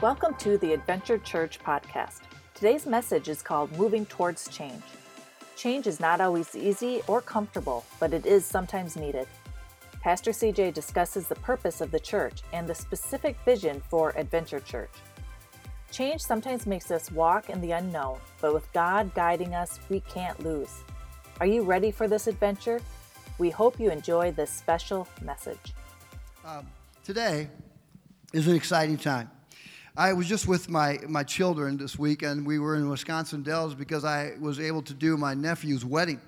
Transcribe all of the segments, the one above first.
Welcome to the Adventure Church podcast. Today's message is called Moving Towards Change. Change is not always easy or comfortable, but it is sometimes needed. Pastor CJ discusses the purpose of the church and the specific vision for Adventure Church. Change sometimes makes us walk in the unknown, but with God guiding us, we can't lose. Are you ready for this adventure? We hope you enjoy this special message. Um, today is an exciting time. I was just with my, my children this week, and we were in Wisconsin Dells because I was able to do my nephew's wedding.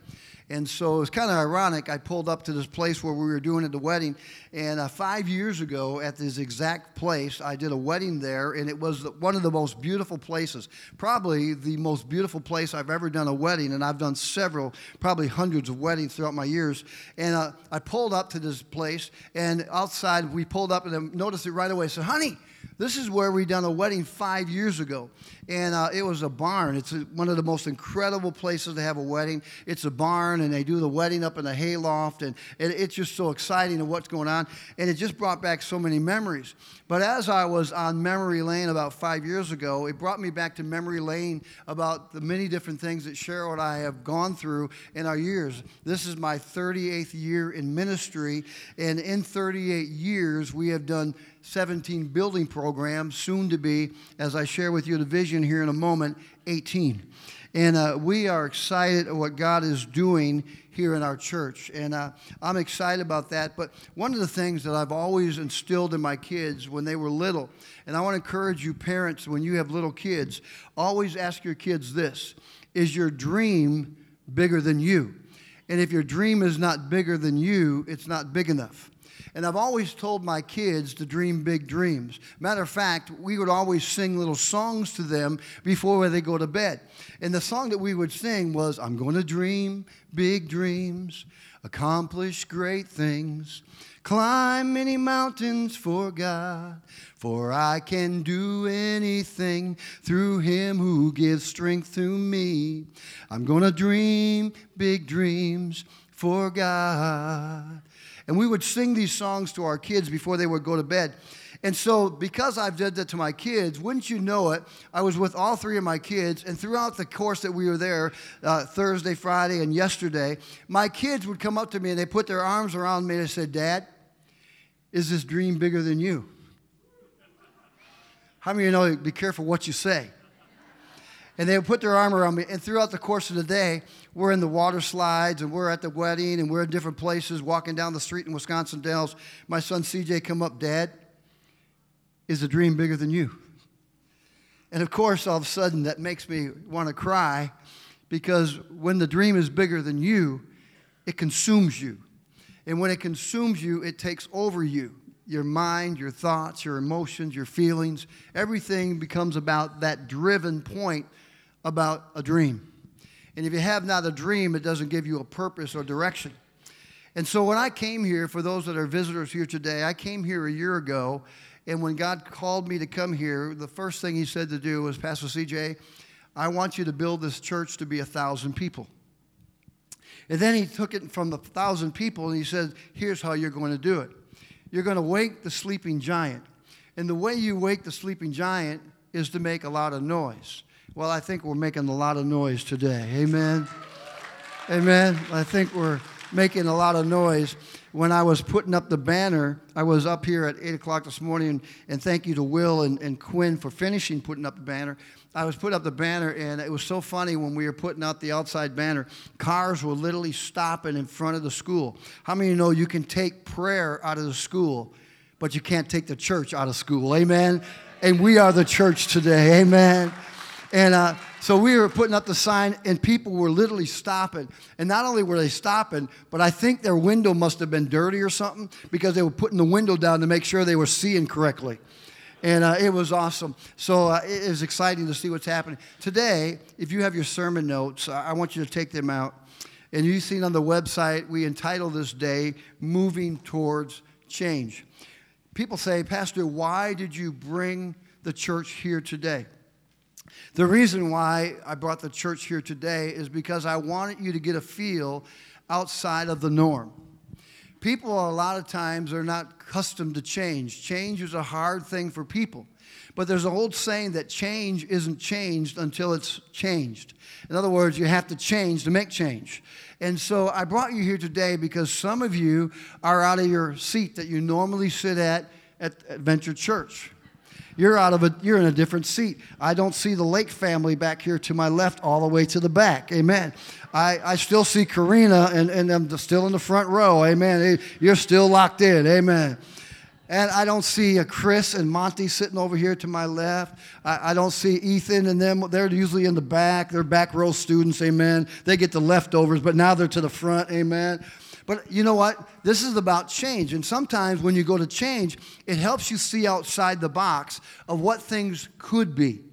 And so it was kind of ironic. I pulled up to this place where we were doing at the wedding, and uh, five years ago, at this exact place, I did a wedding there, and it was one of the most beautiful places. Probably the most beautiful place I've ever done a wedding, and I've done several, probably hundreds of weddings throughout my years. And uh, I pulled up to this place, and outside we pulled up, and I noticed it right away. I said, "Honey." This is where we done a wedding five years ago, and uh, it was a barn. It's a, one of the most incredible places to have a wedding. It's a barn, and they do the wedding up in the hayloft, and it, it's just so exciting and what's going on. And it just brought back so many memories. But as I was on memory lane about five years ago, it brought me back to memory lane about the many different things that Cheryl and I have gone through in our years. This is my 38th year in ministry, and in 38 years, we have done 17 building program, soon to be, as I share with you the vision here in a moment, 18. And uh, we are excited at what God is doing here in our church. And uh, I'm excited about that. But one of the things that I've always instilled in my kids when they were little, and I want to encourage you, parents, when you have little kids, always ask your kids this Is your dream bigger than you? And if your dream is not bigger than you, it's not big enough. And I've always told my kids to dream big dreams. Matter of fact, we would always sing little songs to them before they go to bed. And the song that we would sing was, I'm going to dream big dreams, accomplish great things, climb many mountains for God, for I can do anything through Him who gives strength to me. I'm going to dream big dreams for God. And we would sing these songs to our kids before they would go to bed. And so, because I've did that to my kids, wouldn't you know it, I was with all three of my kids, and throughout the course that we were there, uh, Thursday, Friday, and yesterday, my kids would come up to me and they put their arms around me and they said, Dad, is this dream bigger than you? How many of you know, be careful what you say? And they would put their arm around me. And throughout the course of the day, we're in the water slides and we're at the wedding and we're in different places, walking down the street in Wisconsin Dells. My son CJ come up, Dad, is the dream bigger than you? And of course, all of a sudden, that makes me want to cry because when the dream is bigger than you, it consumes you. And when it consumes you, it takes over you. Your mind, your thoughts, your emotions, your feelings, everything becomes about that driven point about a dream. And if you have not a dream, it doesn't give you a purpose or direction. And so when I came here, for those that are visitors here today, I came here a year ago. And when God called me to come here, the first thing He said to do was, Pastor CJ, I want you to build this church to be a thousand people. And then He took it from the thousand people and He said, Here's how you're going to do it you're going to wake the sleeping giant. And the way you wake the sleeping giant is to make a lot of noise. Well, I think we're making a lot of noise today. Amen. Amen. I think we're making a lot of noise. When I was putting up the banner, I was up here at 8 o'clock this morning, and, thank you to Will and, and Quinn for finishing putting up the banner. I was putting up the banner, and it was so funny when we were putting out the outside banner. Cars were literally stopping in front of the school. How many you know you can take prayer out of the school, but you can't take the church out of school? Amen. And we are the church today. Amen. And uh, so we were putting up the sign, and people were literally stopping. And not only were they stopping, but I think their window must have been dirty or something because they were putting the window down to make sure they were seeing correctly. And uh, it was awesome. So uh, it is exciting to see what's happening. Today, if you have your sermon notes, I want you to take them out. And you've seen on the website, we entitle this day, Moving Towards Change. People say, Pastor, why did you bring the church here today? The reason why I brought the church here today is because I wanted you to get a feel outside of the norm. People, a lot of times, are not accustomed to change. Change is a hard thing for people. But there's an old saying that change isn't changed until it's changed. In other words, you have to change to make change. And so I brought you here today because some of you are out of your seat that you normally sit at at Adventure Church. You're out of a, you're in a different seat. I don't see the Lake family back here to my left all the way to the back. Amen. I, I still see Karina and, and I'm still in the front row. Amen. You're still locked in. Amen. And I don't see a Chris and Monty sitting over here to my left. I, I, don't see Ethan and them. They're usually in the back. They're back row students, amen. They get the leftovers, but now they're to the front, amen. But you know what? This is about change. And sometimes when you go to change, it helps you see outside the box of what things could be.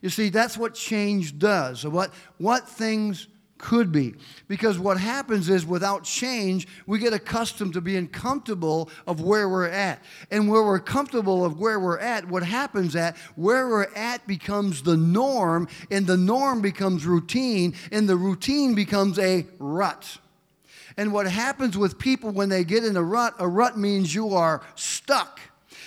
You see, that's what change does, what, what things could be. Because what happens is without change, we get accustomed to being comfortable of where we're at. And where we're comfortable of where we're at, what happens at where we're at becomes the norm, and the norm becomes routine, and the routine becomes a rut. And what happens with people when they get in a rut, a rut means you are stuck.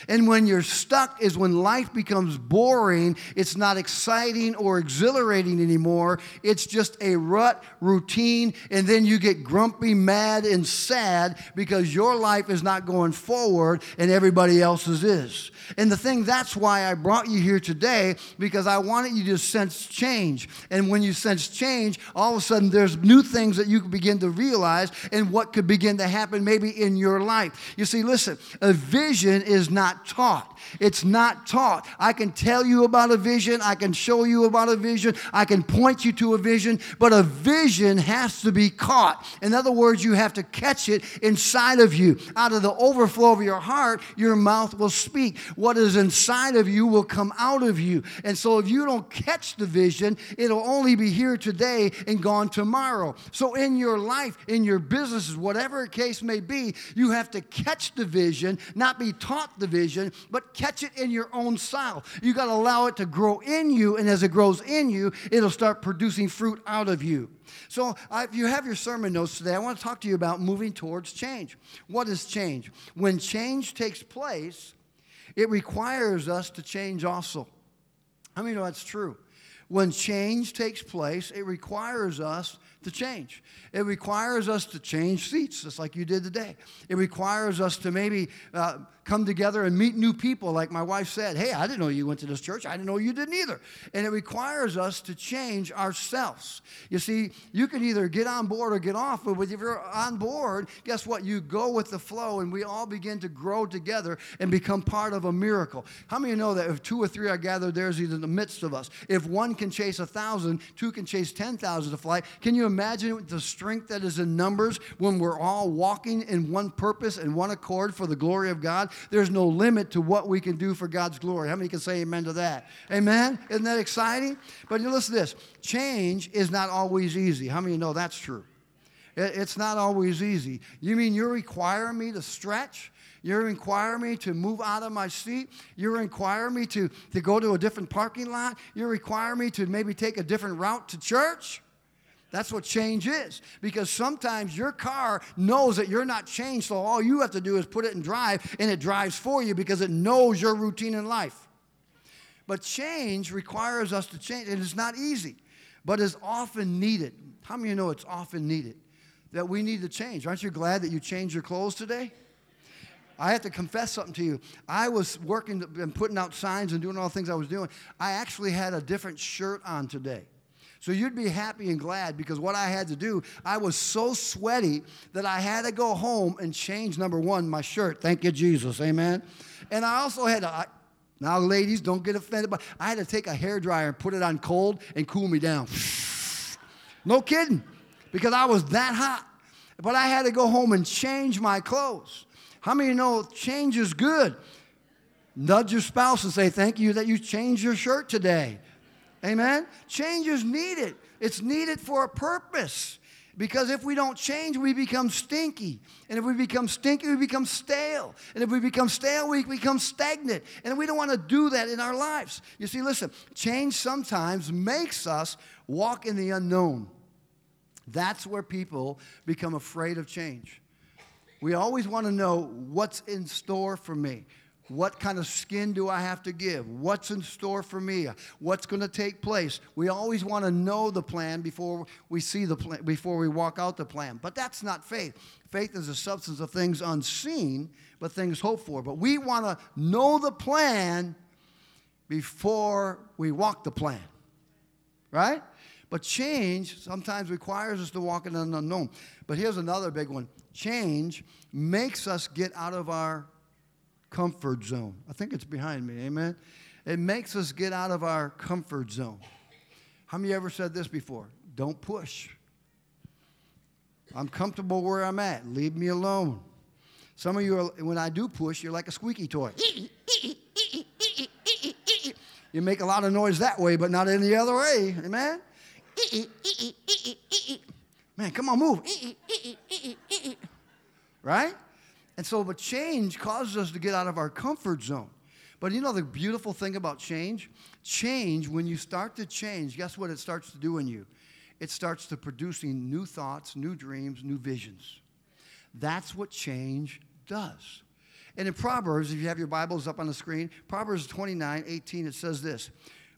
And when you're stuck is when life becomes boring. It's not exciting or exhilarating anymore. It's just a rut routine. And then you get grumpy, mad, and sad because your life is not going forward and everybody else's is. And the thing, that's why I brought you here today because I wanted you to sense change. And when you sense change, all of a sudden there's new things that you can begin to realize and what could begin to happen maybe in your life. You see, listen, a vision is not not taught. It's not taught. I can tell you about a vision, I can show you about a vision, I can point you to a vision, but a vision has to be caught. In other words, you have to catch it inside of you. Out of the overflow of your heart, your mouth will speak. What is inside of you will come out of you. And so if you don't catch the vision, it'll only be here today and gone tomorrow. So in your life, in your businesses, whatever case may be, you have to catch the vision, not be taught the vision vision, but catch it in your own style. You got to allow it to grow in you, and as it grows in you, it'll start producing fruit out of you. So, uh, if you have your sermon notes today, I want to talk to you about moving towards change. What is change? When change takes place, it requires us to change also. How many know that's true? When change takes place, it requires us to change. It requires us to change seats, just like you did today. It requires us to maybe uh, come together and meet new people, like my wife said. Hey, I didn't know you went to this church. I didn't know you didn't either. And it requires us to change ourselves. You see, you can either get on board or get off, but if you're on board, guess what? You go with the flow, and we all begin to grow together and become part of a miracle. How many know that if two or three are gathered, there's either in the midst of us? If one can chase a thousand, two can chase 10,000 to fly. Can you imagine the strength that is in numbers when we're all walking in one purpose and one accord for the glory of God. There's no limit to what we can do for God's glory. How many can say amen to that? Amen? Isn't that exciting? But you listen to this change is not always easy. How many know that's true? It's not always easy. You mean you're requiring me to stretch? You're requiring me to move out of my seat. You're requiring me to, to go to a different parking lot. You're requiring me to maybe take a different route to church. That's what change is. Because sometimes your car knows that you're not changed, so all you have to do is put it in drive, and it drives for you because it knows your routine in life. But change requires us to change, and it's not easy, but is often needed. How many of you know it's often needed? That we need to change. Aren't you glad that you changed your clothes today? I have to confess something to you. I was working and putting out signs and doing all the things I was doing. I actually had a different shirt on today. So you'd be happy and glad because what I had to do, I was so sweaty that I had to go home and change number one, my shirt. Thank you, Jesus. Amen. And I also had to. I, now, ladies, don't get offended, but I had to take a hair dryer and put it on cold and cool me down. no kidding, because I was that hot. But I had to go home and change my clothes. How many know change is good? Nudge your spouse and say, Thank you that you changed your shirt today. Amen? Change is needed. It's needed for a purpose. Because if we don't change, we become stinky. And if we become stinky, we become stale. And if we become stale, we become stagnant. And we don't want to do that in our lives. You see, listen, change sometimes makes us walk in the unknown. That's where people become afraid of change. We always want to know what's in store for me. What kind of skin do I have to give? What's in store for me? What's going to take place? We always want to know the plan before we see the plan, before we walk out the plan. But that's not faith. Faith is the substance of things unseen, but things hoped for. But we want to know the plan before we walk the plan. Right? But change sometimes requires us to walk in an unknown. But here's another big one change makes us get out of our comfort zone. I think it's behind me, amen? It makes us get out of our comfort zone. How many ever said this before? Don't push. I'm comfortable where I'm at. Leave me alone. Some of you, are, when I do push, you're like a squeaky toy. you make a lot of noise that way, but not any other way. Amen? Man, come on, move. Right? And so, but change causes us to get out of our comfort zone. But you know the beautiful thing about change? Change, when you start to change, guess what it starts to do in you? It starts to producing new thoughts, new dreams, new visions. That's what change does. And in Proverbs, if you have your Bibles up on the screen, Proverbs 29, 18, it says this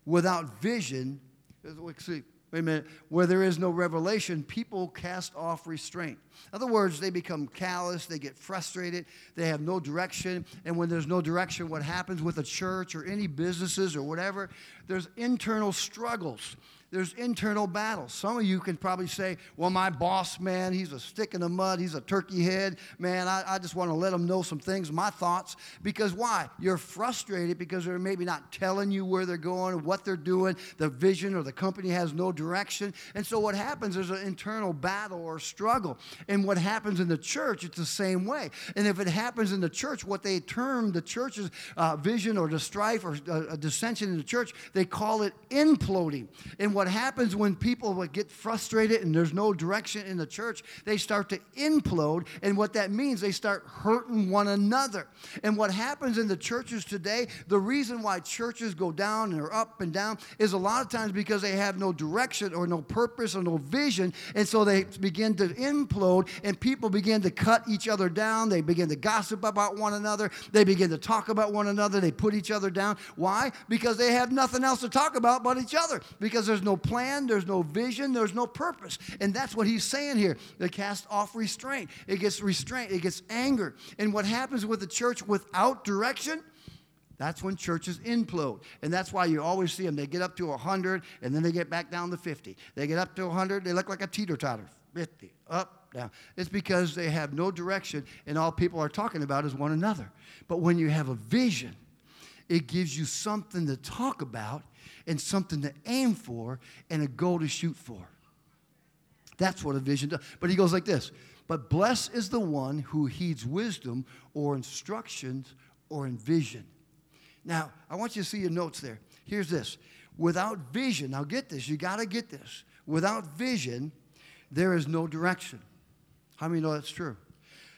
Without vision, wait a minute, where there is no revelation, people cast off restraint. In other words, they become callous, they get frustrated, they have no direction. And when there's no direction, what happens with a church or any businesses or whatever, there's internal struggles there's internal battles. Some of you can probably say, well, my boss, man, he's a stick in the mud. He's a turkey head. Man, I, I just want to let him know some things, my thoughts. Because why? You're frustrated because they're maybe not telling you where they're going, or what they're doing, the vision or the company has no direction. And so what happens is an internal battle or struggle. And what happens in the church, it's the same way. And if it happens in the church, what they term the church's uh, vision or the strife or uh, dissension in the church, they call it imploding. And what what happens when people get frustrated and there's no direction in the church, they start to implode. And what that means, they start hurting one another. And what happens in the churches today, the reason why churches go down and are up and down is a lot of times because they have no direction or no purpose or no vision. And so they begin to implode and people begin to cut each other down. They begin to gossip about one another. They begin to talk about one another. They put each other down. Why? Because they have nothing else to talk about but each other. Because there's no no plan, there's no vision, there's no purpose. And that's what he's saying here. They cast off restraint. It gets restraint, it gets anger. And what happens with the church without direction? That's when churches implode. And that's why you always see them. They get up to 100 and then they get back down to 50. They get up to 100, they look like a teeter totter 50, up, down. It's because they have no direction and all people are talking about is one another. But when you have a vision, it gives you something to talk about and something to aim for and a goal to shoot for. That's what a vision does. But he goes like this But blessed is the one who heeds wisdom or instructions or in vision. Now, I want you to see your notes there. Here's this without vision, now get this, you got to get this. Without vision, there is no direction. How many know that's true?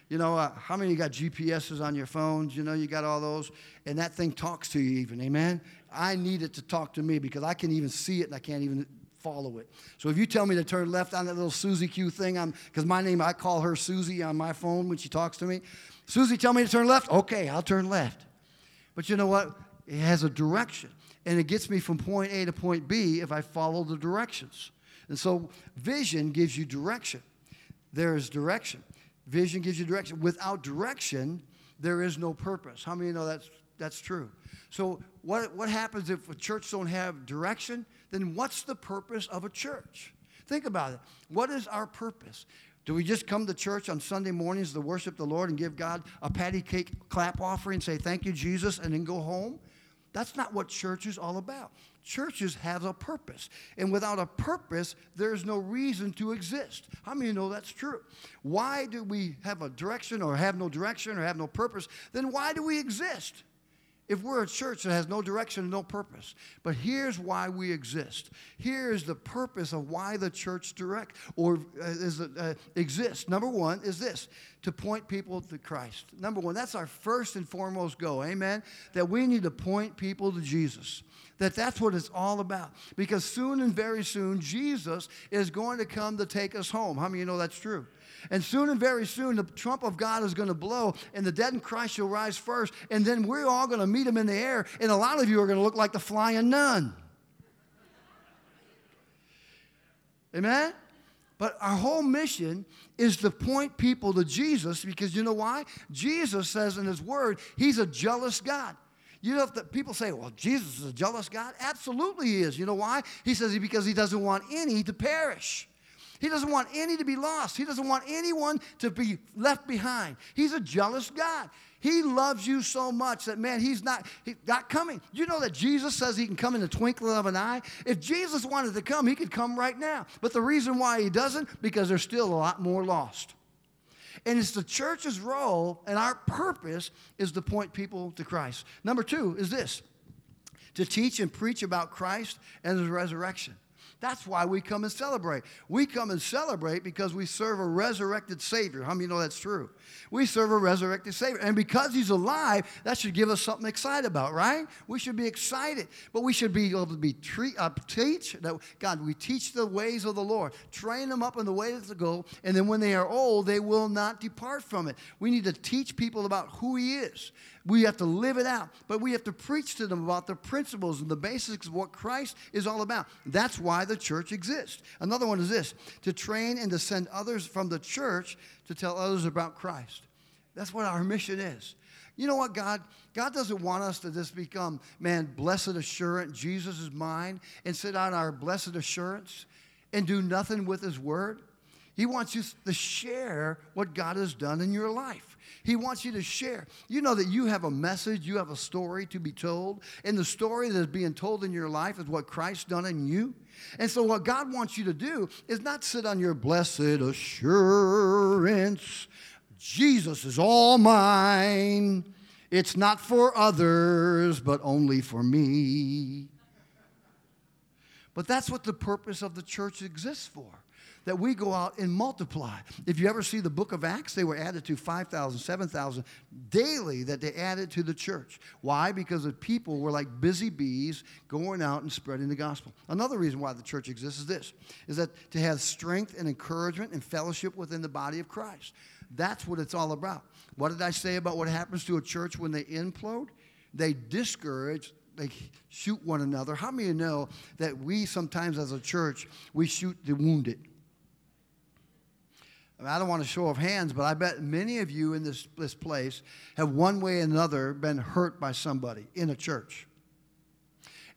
You know, uh, how many got GPSs on your phones? You know, you got all those, and that thing talks to you even, amen? I need it to talk to me because I can even see it and I can't even follow it. So if you tell me to turn left on that little Susie Q thing, I'm because my name I call her Susie on my phone when she talks to me. Susie, tell me to turn left. Okay, I'll turn left. But you know what? It has a direction, and it gets me from point A to point B if I follow the directions. And so vision gives you direction. There is direction. Vision gives you direction. Without direction, there is no purpose. How many know that's that's true? So what, what happens if a church don't have direction? Then what's the purpose of a church? Think about it. What is our purpose? Do we just come to church on Sunday mornings to worship the Lord and give God a patty cake clap offering say, Thank you, Jesus, and then go home? That's not what church is all about. Churches have a purpose. And without a purpose, there's no reason to exist. How many know that's true? Why do we have a direction or have no direction or have no purpose? Then why do we exist? If we're a church that has no direction and no purpose. But here's why we exist. Here's the purpose of why the church direct or uh, is, uh, exists. Number one is this to point people to Christ. Number one, that's our first and foremost goal. Amen. That we need to point people to Jesus. that that's what it's all about. Because soon and very soon, Jesus is going to come to take us home. How many of you know that's true? And soon and very soon, the trump of God is going to blow, and the dead in Christ shall rise first, and then we're all going to meet him in the air, and a lot of you are going to look like the flying nun. Amen? But our whole mission is to point people to Jesus because you know why? Jesus says in his word, he's a jealous God. You know, if people say, well, Jesus is a jealous God, absolutely he is. You know why? He says because he doesn't want any to perish. He doesn't want any to be lost. He doesn't want anyone to be left behind. He's a jealous God. He loves you so much that, man, he's not, he's not coming. You know that Jesus says he can come in the twinkling of an eye? If Jesus wanted to come, he could come right now. But the reason why he doesn't, because there's still a lot more lost. And it's the church's role and our purpose is to point people to Christ. Number two is this to teach and preach about Christ and his resurrection. That's why we come and celebrate. We come and celebrate because we serve a resurrected Savior. How many know that's true? We serve a resurrected Savior. And because He's alive, that should give us something excited about, right? We should be excited. But we should be able to be treat, uh, teach that God, we teach the ways of the Lord, train them up in the ways to go, and then when they are old, they will not depart from it. We need to teach people about who He is. We have to live it out, but we have to preach to them about the principles and the basics of what Christ is all about. That's why the church exists. Another one is this to train and to send others from the church to tell others about Christ. That's what our mission is. You know what, God? God doesn't want us to just become, man, blessed assurance, Jesus is mine, and sit on our blessed assurance and do nothing with His word. He wants you to share what God has done in your life. He wants you to share. You know that you have a message, you have a story to be told, and the story that is being told in your life is what Christ done in you. And so, what God wants you to do is not sit on your blessed assurance Jesus is all mine. It's not for others, but only for me. But that's what the purpose of the church exists for that we go out and multiply. If you ever see the book of Acts, they were added to 5,000, 7,000 daily that they added to the church. Why? Because the people were like busy bees going out and spreading the gospel. Another reason why the church exists is this, is that to have strength and encouragement and fellowship within the body of Christ. That's what it's all about. What did I say about what happens to a church when they implode? They discourage they shoot one another. How many of you know that we sometimes as a church, we shoot the wounded? I don't want to show of hands, but I bet many of you in this, this place have one way or another been hurt by somebody in a church.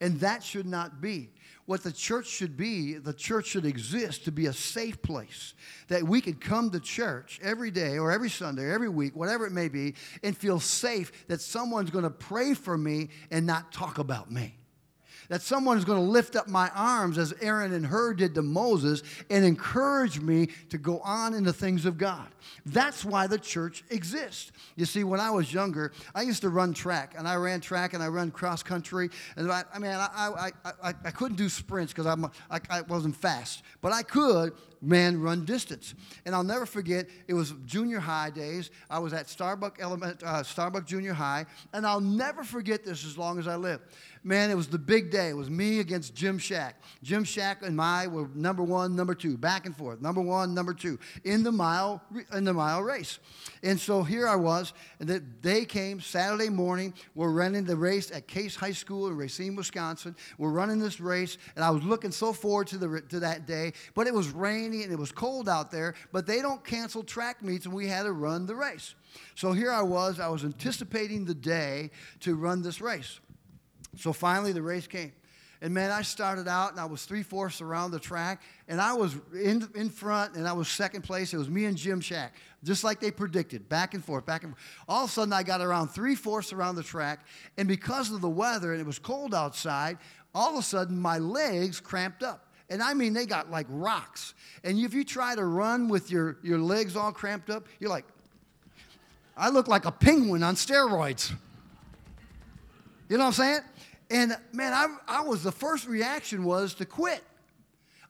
And that should not be. What the church should be, the church should exist to be a safe place that we could come to church every day or every Sunday, or every week, whatever it may be, and feel safe that someone's going to pray for me and not talk about me that someone is going to lift up my arms as Aaron and Hur did to Moses and encourage me to go on in the things of God. That's why the church exists. You see, when I was younger, I used to run track, and I ran track and I ran cross country. And I, I mean, I, I, I, I couldn't do sprints because I, I wasn't fast, but I could man run distance. And I'll never forget, it was junior high days. I was at Starbuck, Element, uh, Starbuck Junior High, and I'll never forget this as long as I live. Man, it was the big day. It was me against Jim Shack. Jim Shack and I were number one, number two, back and forth, number one, number two, in the mile in the mile race. And so here I was, and the day came Saturday morning. We're running the race at Case High School in Racine, Wisconsin. We're running this race, and I was looking so forward to the to that day. But it was rainy and it was cold out there. But they don't cancel track meets, and we had to run the race. So here I was. I was anticipating the day to run this race. So finally, the race came. And man, I started out and I was three fourths around the track, and I was in, in front and I was second place. It was me and Jim Shack, just like they predicted, back and forth, back and forth. All of a sudden, I got around three fourths around the track, and because of the weather and it was cold outside, all of a sudden my legs cramped up. And I mean, they got like rocks. And if you try to run with your, your legs all cramped up, you're like, I look like a penguin on steroids. You know what I'm saying? And man, I, I was, the first reaction was to quit.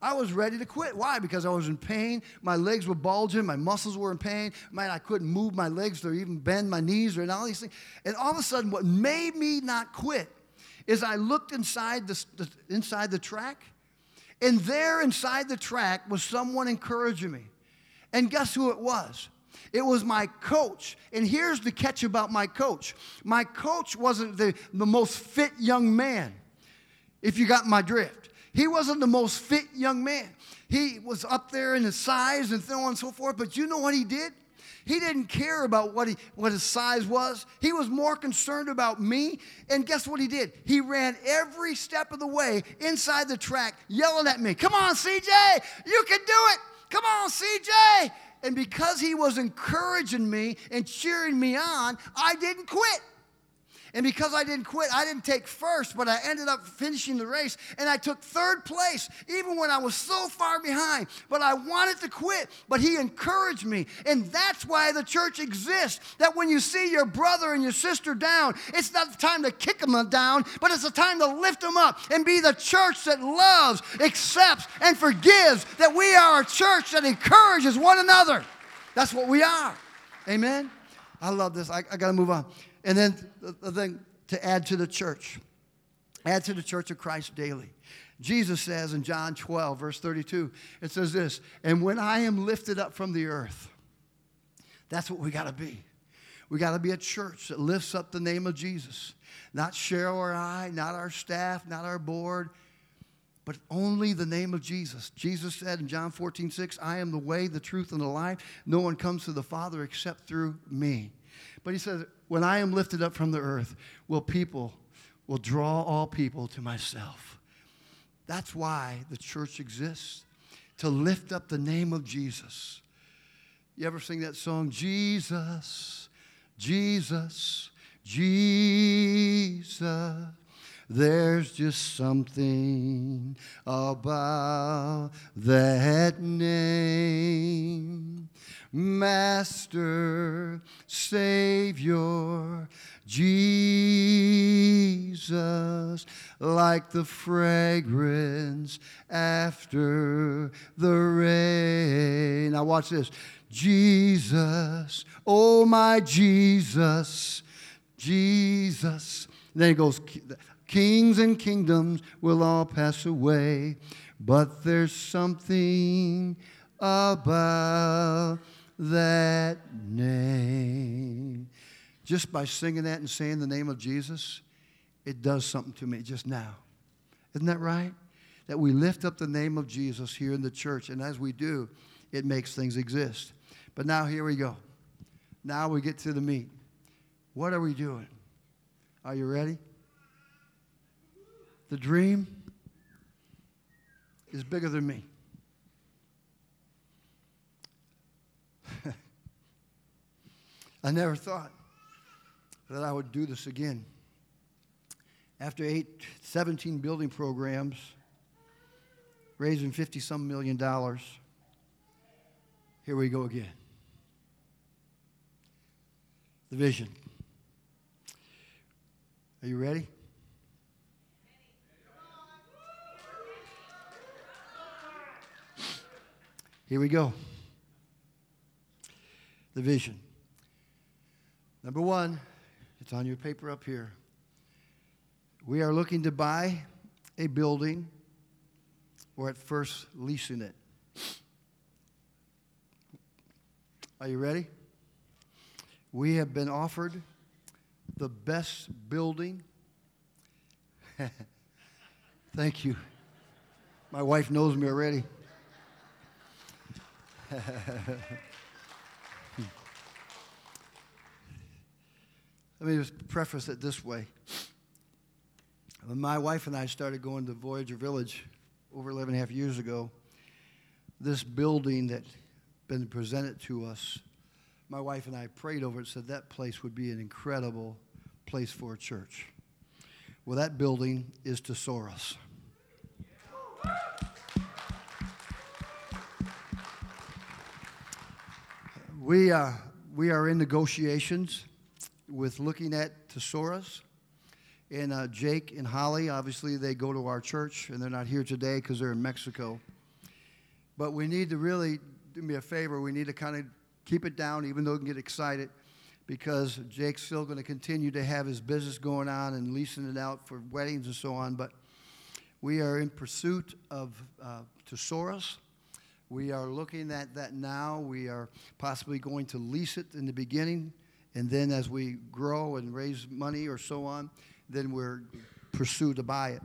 I was ready to quit. Why? Because I was in pain. My legs were bulging. My muscles were in pain. Man, I couldn't move my legs or even bend my knees or all these things. And all of a sudden, what made me not quit is I looked inside the, the, inside the track, and there inside the track was someone encouraging me. And guess who it was? It was my coach. And here's the catch about my coach my coach wasn't the, the most fit young man, if you got my drift. He wasn't the most fit young man. He was up there in his size and so on and so forth. But you know what he did? He didn't care about what, he, what his size was. He was more concerned about me. And guess what he did? He ran every step of the way inside the track, yelling at me, Come on, CJ, you can do it. Come on, CJ. And because he was encouraging me and cheering me on, I didn't quit. And because I didn't quit, I didn't take first, but I ended up finishing the race and I took third place, even when I was so far behind. But I wanted to quit, but he encouraged me. And that's why the church exists. That when you see your brother and your sister down, it's not the time to kick them down, but it's the time to lift them up and be the church that loves, accepts, and forgives. That we are a church that encourages one another. That's what we are. Amen. I love this. I, I got to move on. And then the thing to add to the church, add to the church of Christ daily. Jesus says in John 12, verse 32, it says this, and when I am lifted up from the earth, that's what we got to be. We got to be a church that lifts up the name of Jesus. Not Cheryl or I, not our staff, not our board, but only the name of Jesus. Jesus said in John 14, 6, I am the way, the truth, and the life. No one comes to the Father except through me. But he says, when I am lifted up from the earth, will people, will draw all people to myself. That's why the church exists, to lift up the name of Jesus. You ever sing that song, Jesus, Jesus, Jesus? There's just something about that name. Master, Savior, Jesus, like the fragrance after the rain. Now, watch this. Jesus, oh my Jesus, Jesus. then it goes, Kings and kingdoms will all pass away, but there's something about that name. Just by singing that and saying the name of Jesus, it does something to me just now. Isn't that right? That we lift up the name of Jesus here in the church, and as we do, it makes things exist. But now here we go. Now we get to the meat. What are we doing? Are you ready? The dream is bigger than me. I never thought that I would do this again. After eight, 17 building programs, raising 50 some million dollars, here we go again. The vision. Are you ready? Here we go. The vision. Number one, it's on your paper up here. We are looking to buy a building or at first leasing it. Are you ready? We have been offered the best building. Thank you. My wife knows me already. Let me just preface it this way. When my wife and I started going to Voyager Village over 11 and a half years ago, this building that been presented to us, my wife and I prayed over it, said that place would be an incredible place for a church. Well, that building is Tesoros. We, uh, we are in negotiations with looking at Tesoros. And uh, Jake and Holly, obviously, they go to our church, and they're not here today because they're in Mexico. But we need to really do me a favor. We need to kind of keep it down, even though we can get excited, because Jake's still going to continue to have his business going on and leasing it out for weddings and so on. But we are in pursuit of uh, Tesoros. We are looking at that now. We are possibly going to lease it in the beginning, and then as we grow and raise money or so on, then we're pursue to buy it.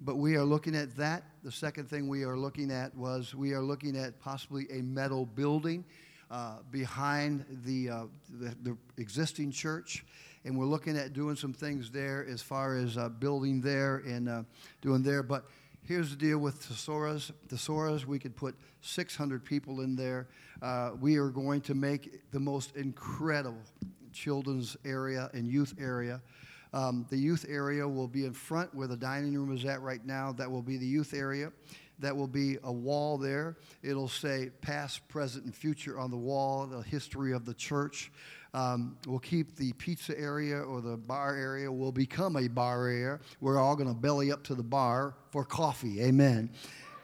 But we are looking at that. The second thing we are looking at was we are looking at possibly a metal building uh, behind the, uh, the, the, existing church. And we're looking at doing some things there as far as uh, building there and uh, doing there. But here's the deal with Tesoros. Tesoros, we could put 600 people in there. Uh, we are going to make the most incredible children's area and youth area. Um, the youth area will be in front where the dining room is at right now. That will be the youth area. That will be a wall there. It'll say past, present, and future on the wall, the history of the church. Um, we'll keep the pizza area or the bar area will become a bar area. We're all going to belly up to the bar for coffee. Amen.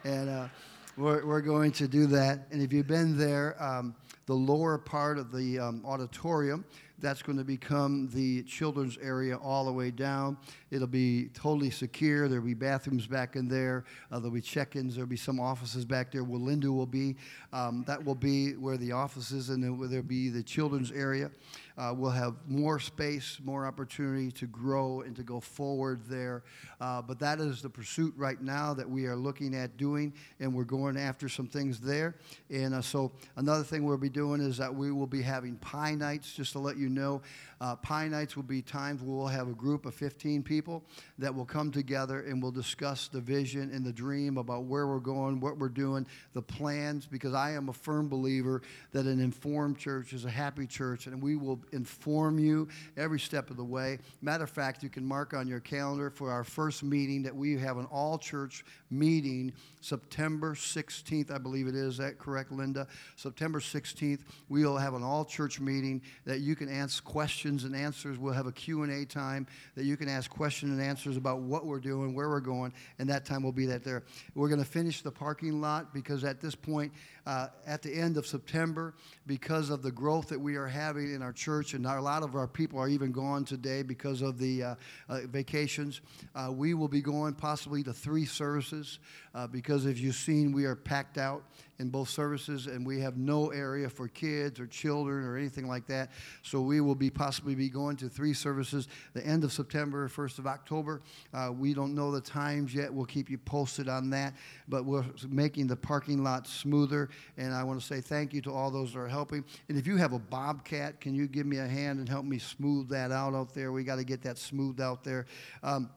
And uh, we're, we're going to do that. And if you've been there, um, the lower part of the um, auditorium, that's going to become the children's area all the way down. It'll be totally secure. There'll be bathrooms back in there. Uh, there'll be check-ins. There'll be some offices back there where Linda will be. Um, that will be where the offices and there'll be the children's area. Uh, we'll have more space, more opportunity to grow and to go forward there. Uh, but that is the pursuit right now that we are looking at doing, and we're going after some things there. And uh, so another thing we'll be doing is that we will be having pie nights, just to let you know. Uh, pie nights will be times where we'll have a group of 15 people that will come together and we'll discuss the vision and the dream about where we're going, what we're doing, the plans, because I am a firm believer that an informed church is a happy church, and we will inform you every step of the way. Matter of fact, you can mark on your calendar for our first meeting that we have an all church meeting September 16th, I believe it is. Is that correct, Linda? September 16th, we'll have an all church meeting that you can ask questions questions and answers. We'll have a Q&A time that you can ask questions and answers about what we're doing, where we're going, and that time will be that there. We're going to finish the parking lot because at this point, uh, at the end of September, because of the growth that we are having in our church, and a lot of our people are even gone today because of the uh, uh, vacations, uh, we will be going possibly to three services uh, because as you've seen, we are packed out in both services, and we have no area for kids or children or anything like that. So we will be possibly be going to three services the end of September, 1st of October. Uh, we don't know the times yet. We'll keep you posted on that, but we're making the parking lot smoother. And I want to say thank you to all those that are helping. And if you have a Bobcat, can you give me a hand and help me smooth that out out there? We got to get that smoothed out there. Um,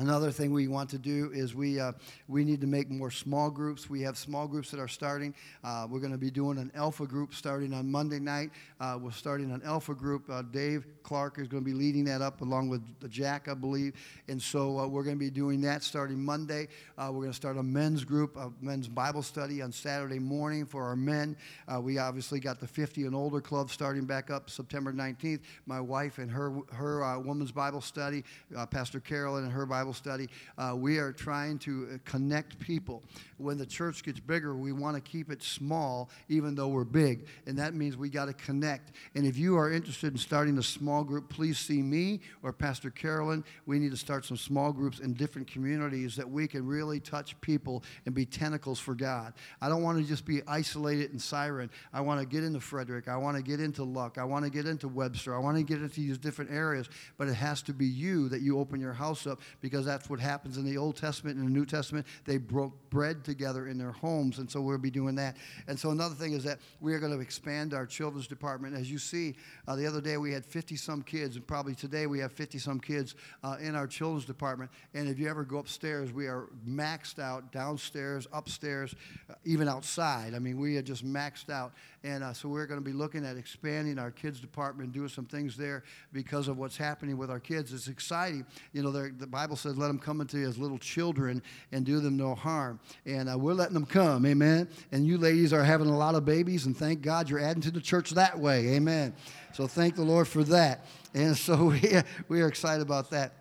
Another thing we want to do is we, uh, we need to make more small groups. We have small groups that are starting. Uh, we're going to be doing an alpha group starting on Monday night. Uh, we're starting an alpha group. Uh, Dave Clark is going to be leading that up along with Jack, I believe. And so uh, we're going to be doing that starting Monday. Uh, we're going to start a men's group, a men's Bible study on Saturday morning for our men. we obviously got the 50 and older club starting back up September 19th. My wife and her, her women's Bible study, Pastor Carolyn and her Bible Bible study. Uh, we are trying to uh, connect people. When the church gets bigger, we want to keep it small, even though we're big. And that means we got to connect. And if you are interested in starting a small group, please see me or Pastor Carolyn. We need to start some small groups in different communities that we can really touch people and be tentacles for God. I don't want to just be isolated in Siren. I want to get into Frederic. I want to get into Luck. I want to get into Webster. I want to get into these different areas. But it has to be you that you open your house up because because that's what happens in the Old Testament and the New Testament. They broke bread together in their homes, and so we'll be doing that. And so another thing is that we are going to expand our children's department. As you see, uh, the other day we had 50 some kids, and probably today we have 50 some kids uh, in our children's department. And if you ever go upstairs, we are maxed out downstairs, upstairs, uh, even outside. I mean, we are just maxed out. And uh, so we're going to be looking at expanding our kids department, doing some things there because of what's happening with our kids. It's exciting. You know, the Bible says, let them come unto you as little children and do them no harm. And uh, we're letting them come. Amen. And you ladies are having a lot of babies, and thank God you're adding to the church that way. Amen. So thank the Lord for that. And so we, we are excited about that.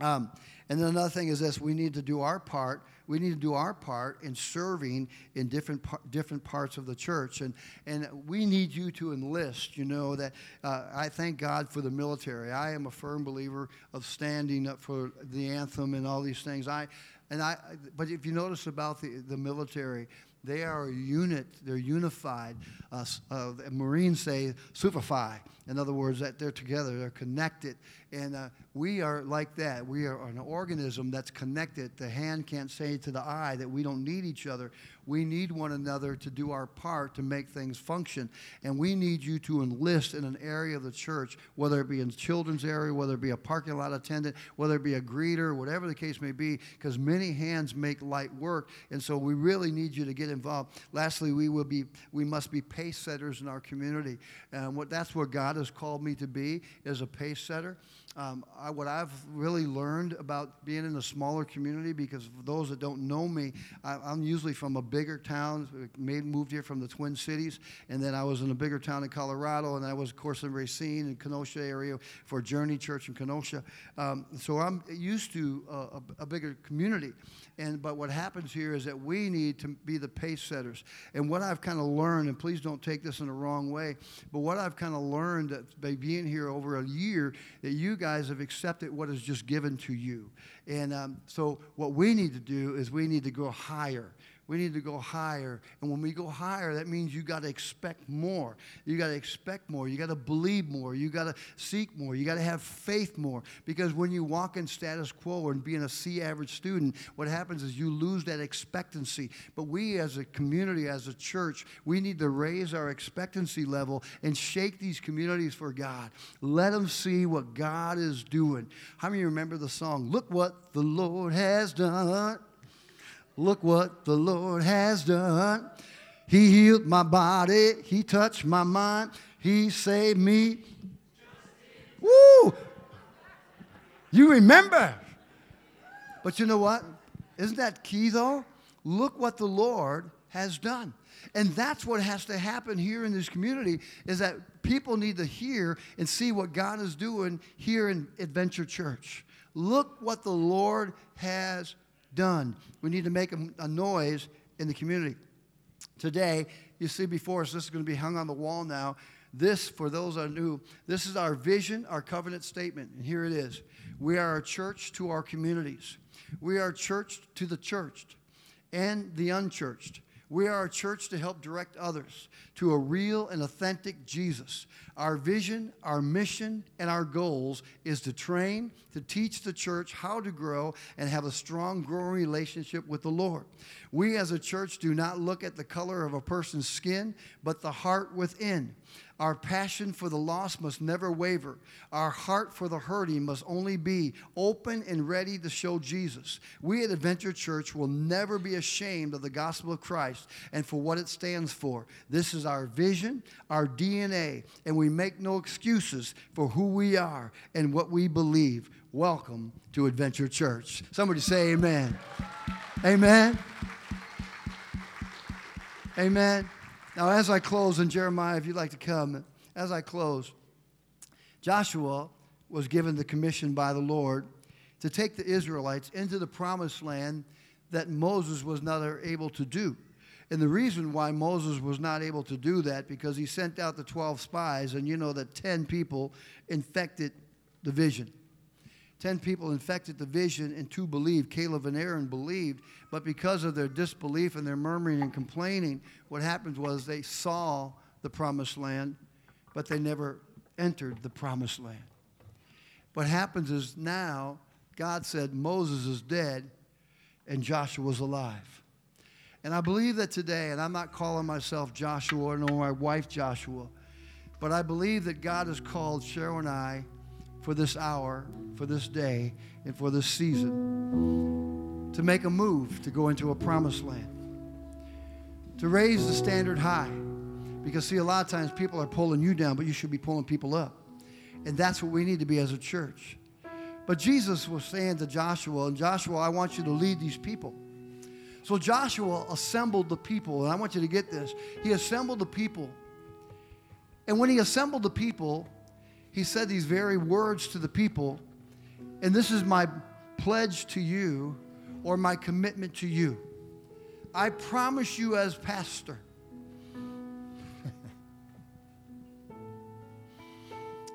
Um, And then another thing is this we need to do our part. We need to do our part in serving in different, different parts of the church. And, and we need you to enlist. You know, that uh, I thank God for the military. I am a firm believer of standing up for the anthem and all these things. I, and I, but if you notice about the, the military, they are a unit. They're unified. Uh, uh, Marines say Semper Fi. In other words, that they're together. They're connected. And uh, we are like that. We are an organism that's connected. The hand can't say to the eye that we don't need each other. We need one another to do our part to make things function. And we need you to enlist in an area of the church, whether it be in children's area, whether it be a parking lot attendant, whether it be a greeter, whatever the case may be, because many hands make light work. And so we really need you to get involved. Lastly, we will be we must be pace setters in our community. And what that's what God has called me to be is a pace setter. Um, I, what I've really learned about being in a smaller community, because for those that don't know me, I, am usually from a bigger town, made, moved here from the Twin Cities, and then I was in a bigger town in Colorado, and I was, of course, in Racine and Kenosha area for Journey Church in Kenosha. Um, so I'm used to a, a bigger community. And, but what happens here is that we need to be the pace setters. And what I've kind of learned, and please don't take this in the wrong way, but what I've kind of learned that by being here over a year, that you guys have accepted what is just given to you. And um, so what we need to do is we need to go higher. We need to go higher. And when we go higher, that means you got to expect more. You got to expect more. You got to believe more. You got to seek more. You got to have faith more. Because when you walk in status quo and being a C average student, what happens is you lose that expectancy. But we as a community, as a church, we need to raise our expectancy level and shake these communities for God. Let them see what God is doing. How many remember the song, Look What the Lord Has Done? Look what the Lord has done. He healed my body, He touched my mind, He saved me. Woo! You remember. But you know what? Isn't that key though? Look what the Lord has done. And that's what has to happen here in this community is that people need to hear and see what God is doing here in Adventure Church. Look what the Lord has done. We need to make a, a noise in the community. Today, you see before us, this is going to be hung on the wall now. This, for those that are new, this is our vision, our covenant statement. And here it is We are a church to our communities, we are a church to the churched and the unchurched. We are a church to help direct others to a real and authentic Jesus. Our vision, our mission, and our goals is to train, to teach the church how to grow and have a strong, growing relationship with the Lord. We as a church do not look at the color of a person's skin, but the heart within. Our passion for the lost must never waver. Our heart for the hurting must only be open and ready to show Jesus. We at Adventure Church will never be ashamed of the gospel of Christ and for what it stands for. This is our vision, our DNA, and we make no excuses for who we are and what we believe. Welcome to Adventure Church. Somebody say amen. Amen. Amen. Now, as I close, and Jeremiah, if you'd like to come, as I close, Joshua was given the commission by the Lord to take the Israelites into the promised land that Moses was not able to do. And the reason why Moses was not able to do that because he sent out the 12 spies and you know that 10 people infected the vision. 10 people infected the vision and two believed. Caleb and Aaron believed, but because of their disbelief and their murmuring and complaining, what happened was they saw the promised land, but they never entered the promised land. What happens is now God said Moses is dead and Joshua is alive. And I believe that today, and I'm not calling myself Joshua nor my wife Joshua, but I believe that God has called Cheryl and I for this hour, for this day, and for this season to make a move to go into a promised land, to raise the standard high. Because, see, a lot of times people are pulling you down, but you should be pulling people up. And that's what we need to be as a church. But Jesus was saying to Joshua, and Joshua, I want you to lead these people. So Joshua assembled the people, and I want you to get this. He assembled the people. And when he assembled the people, he said these very words to the people. And this is my pledge to you or my commitment to you. I promise you, as pastor,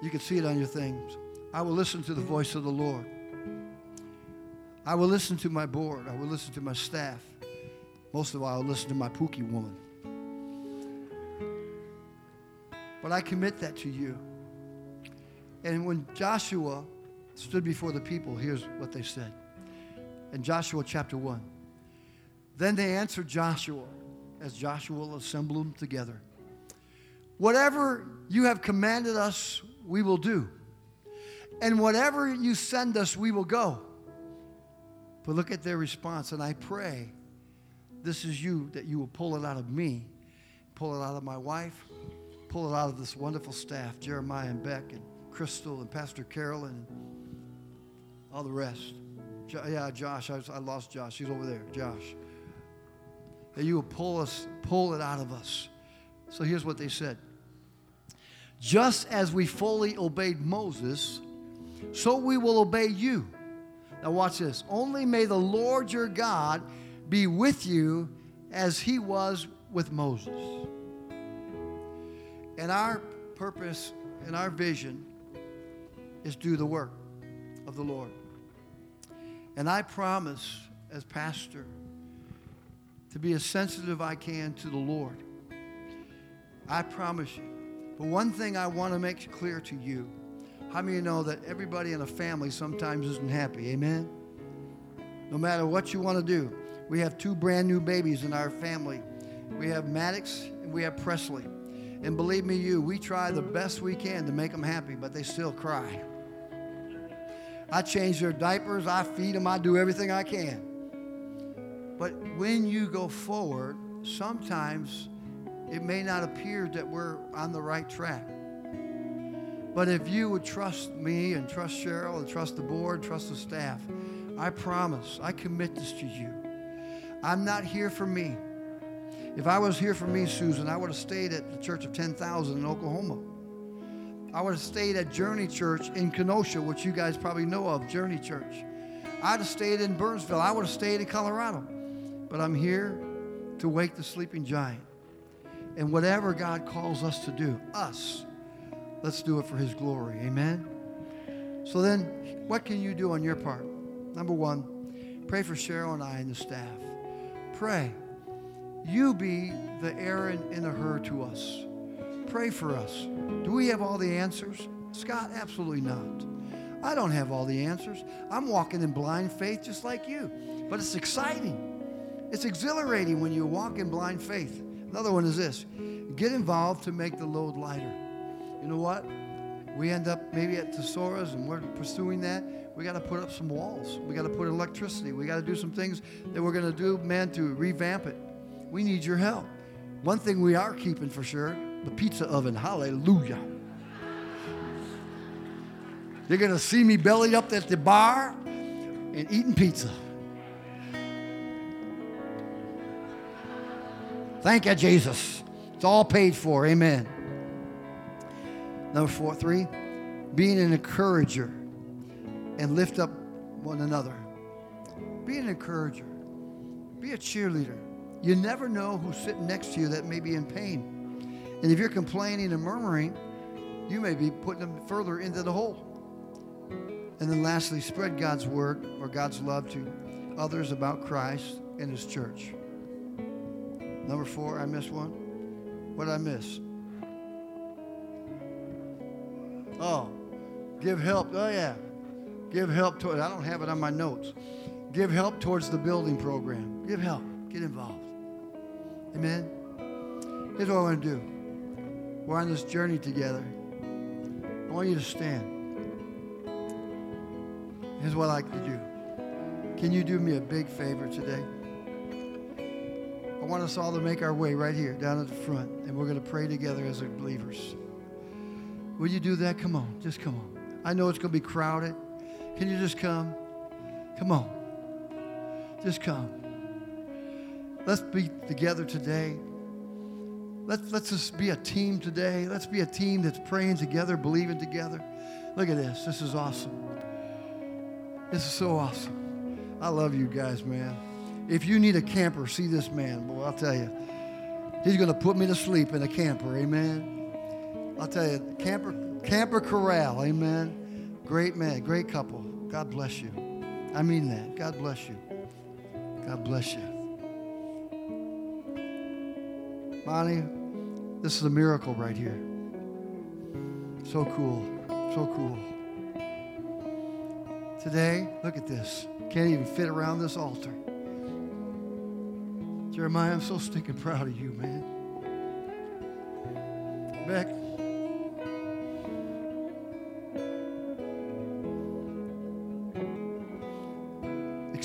you can see it on your things. I will listen to the voice of the Lord. I will listen to my board. I will listen to my staff. Most of all, I listen to my Pookie woman. But I commit that to you. And when Joshua stood before the people, here's what they said. In Joshua chapter 1. Then they answered Joshua as Joshua assembled them together. Whatever you have commanded us, we will do. And whatever you send us, we will go. But look at their response. And I pray this is you, that you will pull it out of me, pull it out of my wife, pull it out of this wonderful staff, Jeremiah and Beck and Crystal and Pastor Carolyn and all the rest. Jo- yeah, Josh, I, was, I lost Josh. He's over there, Josh. That you will pull us, pull it out of us. So here's what they said. Just as we fully obeyed Moses, so we will obey you. Now watch this. Only may the Lord your God be with you as he was with Moses. And our purpose and our vision is do the work of the Lord. And I promise as pastor to be as sensitive I can to the Lord. I promise you. But one thing I want to make clear to you how many you know that everybody in a family sometimes isn't happy? Amen? No matter what you want to do. We have two brand new babies in our family. We have Maddox and we have Presley. And believe me, you, we try the best we can to make them happy, but they still cry. I change their diapers, I feed them, I do everything I can. But when you go forward, sometimes it may not appear that we're on the right track. But if you would trust me and trust Cheryl and trust the board, trust the staff, I promise, I commit this to you. I'm not here for me. If I was here for me, Susan, I would have stayed at the Church of 10,000 in Oklahoma. I would have stayed at Journey Church in Kenosha, which you guys probably know of, Journey Church. I'd have stayed in Burnsville. I would have stayed in Colorado. But I'm here to wake the sleeping giant. And whatever God calls us to do, us, let's do it for His glory. Amen? So then, what can you do on your part? Number one, pray for Cheryl and I and the staff. Pray. You be the Aaron and the Hur to us. Pray for us. Do we have all the answers? Scott, absolutely not. I don't have all the answers. I'm walking in blind faith just like you. But it's exciting. It's exhilarating when you walk in blind faith. Another one is this get involved to make the load lighter. You know what? We end up maybe at Tesoros and we're pursuing that. We got to put up some walls. We got to put electricity. We got to do some things that we're going to do, man, to revamp it. We need your help. One thing we are keeping for sure the pizza oven. Hallelujah. You're going to see me belly up at the bar and eating pizza. Thank you, Jesus. It's all paid for. Amen. Number four, three, being an encourager and lift up one another. Be an encourager. Be a cheerleader. You never know who's sitting next to you that may be in pain. And if you're complaining and murmuring, you may be putting them further into the hole. And then lastly, spread God's word or God's love to others about Christ and his church. Number four, I missed one. What did I miss? Oh, give help. Oh, yeah. Give help toward, I don't have it on my notes. Give help towards the building program. Give help. Get involved. Amen. Here's what I want to do. We're on this journey together. I want you to stand. Here's what I like to do. Can you do me a big favor today? I want us all to make our way right here, down at the front, and we're going to pray together as believers. Will you do that? Come on, just come on. I know it's going to be crowded. Can you just come? Come on. Just come. Let's be together today. Let's, let's just be a team today. Let's be a team that's praying together, believing together. Look at this. This is awesome. This is so awesome. I love you guys, man. If you need a camper, see this man. Boy, I'll tell you. He's going to put me to sleep in a camper. Amen. I'll tell you, camper, camper corral. Amen. Great man, great couple. God bless you. I mean that. God bless you. God bless you. Monty, this is a miracle right here. So cool. So cool. Today, look at this. Can't even fit around this altar. Jeremiah, I'm so stinking proud of you, man. Beck.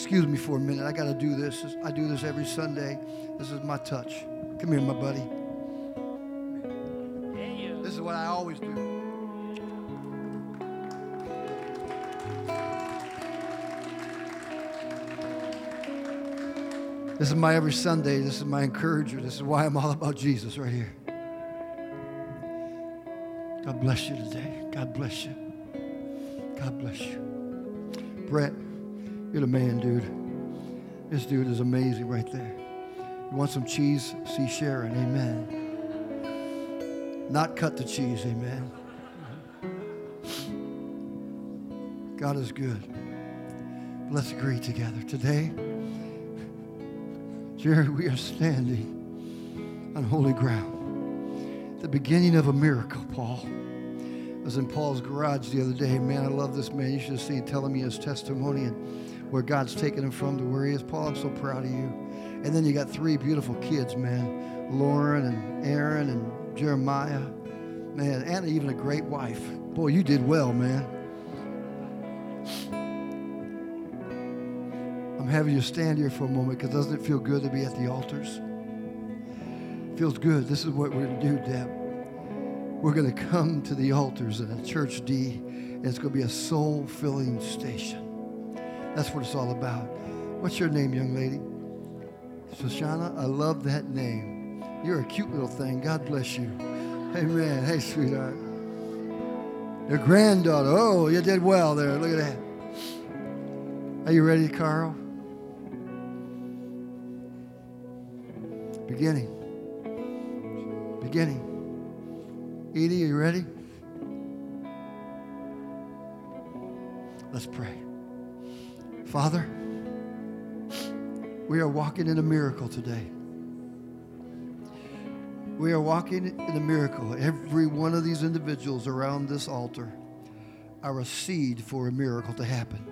Excuse me for a minute. I got to do this. I do this every Sunday. This is my touch. Come here, my buddy. This is what I always do. This is my every Sunday. This is my encourager. This is why I'm all about Jesus right here. God bless you today. God bless you. God bless you. Brett, you're the man, dude. This dude is amazing right there. You want some cheese? See Sharon. Amen. Not cut the cheese. Amen. God is good. Let's agree together. Today, Jerry, we are standing on holy ground. The beginning of a miracle, Paul. I was in Paul's garage the other day. Man, I love this man. You should have seen telling me his testimony and where God's taken him from to where he is. Paul, I'm so proud of you. And then you got three beautiful kids, man. Lauren and Aaron and Jeremiah. Man, and even a great wife. Boy, you did well, man. I'm having you stand here for a moment because doesn't it feel good to be at the altars? feels good. This is what we're going to do, Deb. We're going to come to the altars at a church D, and it's going to be a soul filling station. That's what it's all about. What's your name, young lady? Shoshana, I love that name. You're a cute little thing. God bless you. Amen. Hey, sweetheart. Your granddaughter. Oh, you did well there. Look at that. Are you ready, Carl? Beginning. Beginning. Edie, are you ready? Let's pray. Father, we are walking in a miracle today. We are walking in a miracle. Every one of these individuals around this altar are a seed for a miracle to happen.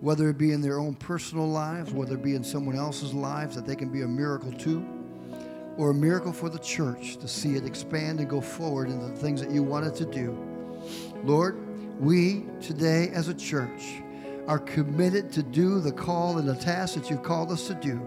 Whether it be in their own personal lives, whether it be in someone else's lives, that they can be a miracle too, or a miracle for the church to see it expand and go forward into the things that you wanted to do. Lord, we today as a church are committed to do the call and the task that you've called us to do.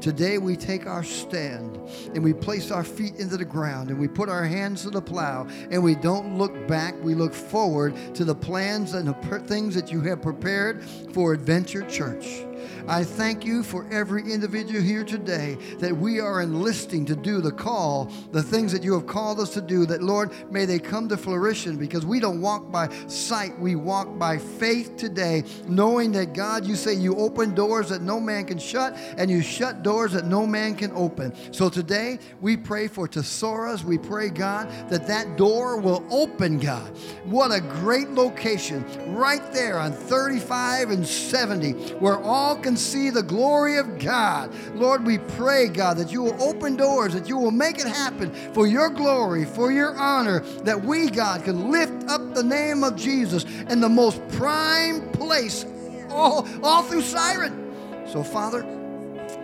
Today we take our stand and we place our feet into the ground and we put our hands to the plow and we don't look back. We look forward to the plans and the things that you have prepared for Adventure Church. I thank you for every individual here today that we are enlisting to do the call, the things that you have called us to do, that Lord, may they come to fruition because we don't walk by sight, we walk by faith today, knowing that God, you say you open doors that no man can shut and you shut doors that no man can open. So today we pray for Tesoros. We pray, God, that that door will open, God. What a great location right there on 35 and 70 where all can see the glory of God. Lord, we pray, God, that you will open doors, that you will make it happen for your glory, for your honor, that we, God, can lift up the name of Jesus in the most prime place all, all through Siren. So, Father,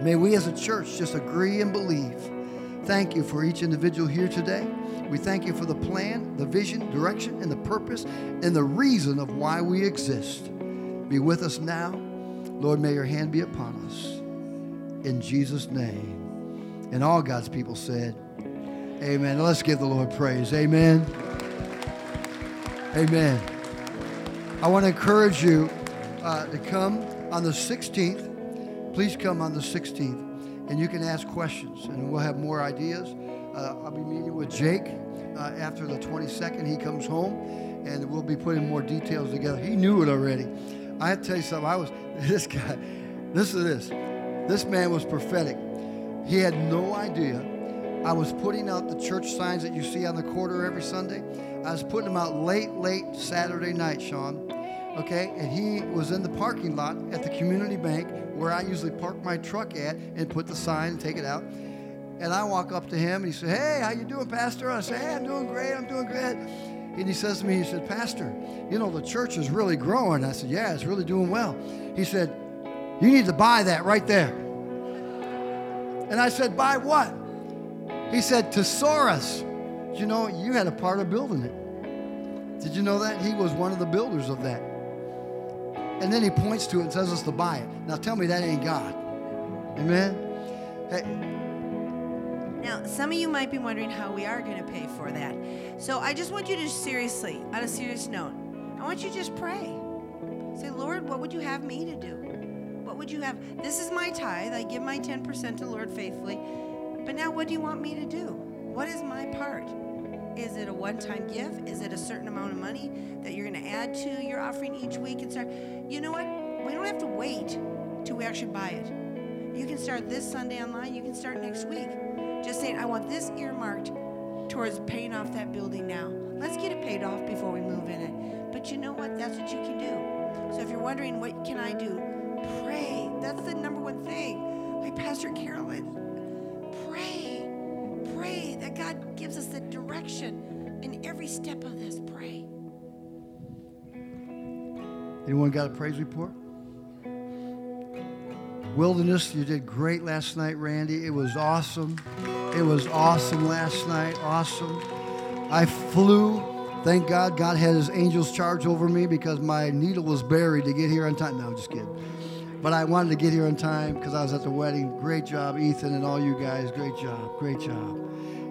may we as a church just agree and believe. Thank you for each individual here today. We thank you for the plan, the vision, direction, and the purpose, and the reason of why we exist. Be with us now. Lord, may your hand be upon us. In Jesus' name. And all God's people said, Amen. Let's give the Lord praise. Amen. Amen. I want to encourage you uh, to come on the 16th. Please come on the 16th, and you can ask questions, and we'll have more ideas. Uh, I'll be meeting with Jake uh, after the 22nd. He comes home, and we'll be putting more details together. He knew it already. I tell you something. I was this guy. This is this. This man was prophetic. He had no idea. I was putting out the church signs that you see on the corner every Sunday. I was putting them out late, late Saturday night, Sean. Okay, and he was in the parking lot at the community bank where I usually park my truck at and put the sign and take it out. And I walk up to him and he said, Hey, how you doing, Pastor? I say, Hey, I'm doing great, I'm doing great. And he says to me, he said, Pastor, you know, the church is really growing. I said, Yeah, it's really doing well. He said, You need to buy that right there. And I said, Buy what? He said, Tesoros. You know, you had a part of building it. Did you know that? He was one of the builders of that. And then he points to it and says us to buy it. Now tell me that ain't God. Amen? Hey, Now, some of you might be wondering how we are going to pay for that. So I just want you to seriously, on a serious note, I want you to just pray. Say, Lord, what would you have me to do? What would you have? This is my tithe. I give my 10% to the Lord faithfully. But now, what do you want me to do? What is my part? Is it a one time gift? Is it a certain amount of money that you're going to add to your offering each week and start? You know what? We don't have to wait till we actually buy it. You can start this Sunday online. You can start next week. Just saying, I want this earmarked towards paying off that building now. Let's get it paid off before we move in it. But you know what? That's what you can do. So if you're wondering, what can I do? Pray. That's the number one thing. Like Pastor Carolyn, pray. Pray that God gives us the direction in every step of this. Pray. anyone got a praise report? Wilderness, you did great last night, Randy. It was awesome. It was awesome last night. Awesome. I flew. Thank God God had his angels charge over me because my needle was buried to get here on time. No, just kidding. But I wanted to get here on time because I was at the wedding. Great job, Ethan, and all you guys. Great job. Great job.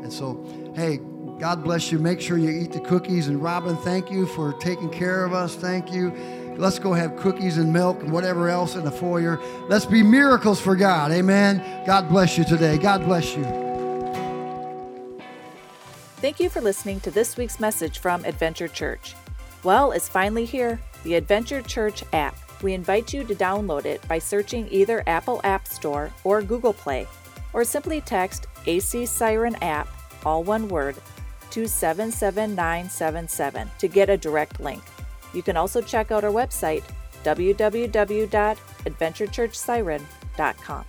And so, hey, God bless you. Make sure you eat the cookies. And Robin, thank you for taking care of us. Thank you. Let's go have cookies and milk and whatever else in the foyer. Let's be miracles for God. Amen. God bless you today. God bless you. Thank you for listening to this week's message from Adventure Church. Well, it's finally here the Adventure Church app. We invite you to download it by searching either Apple App Store or Google Play, or simply text AC Siren app, all one word, to 77977 to get a direct link. You can also check out our website, www.adventurechurchsiren.com.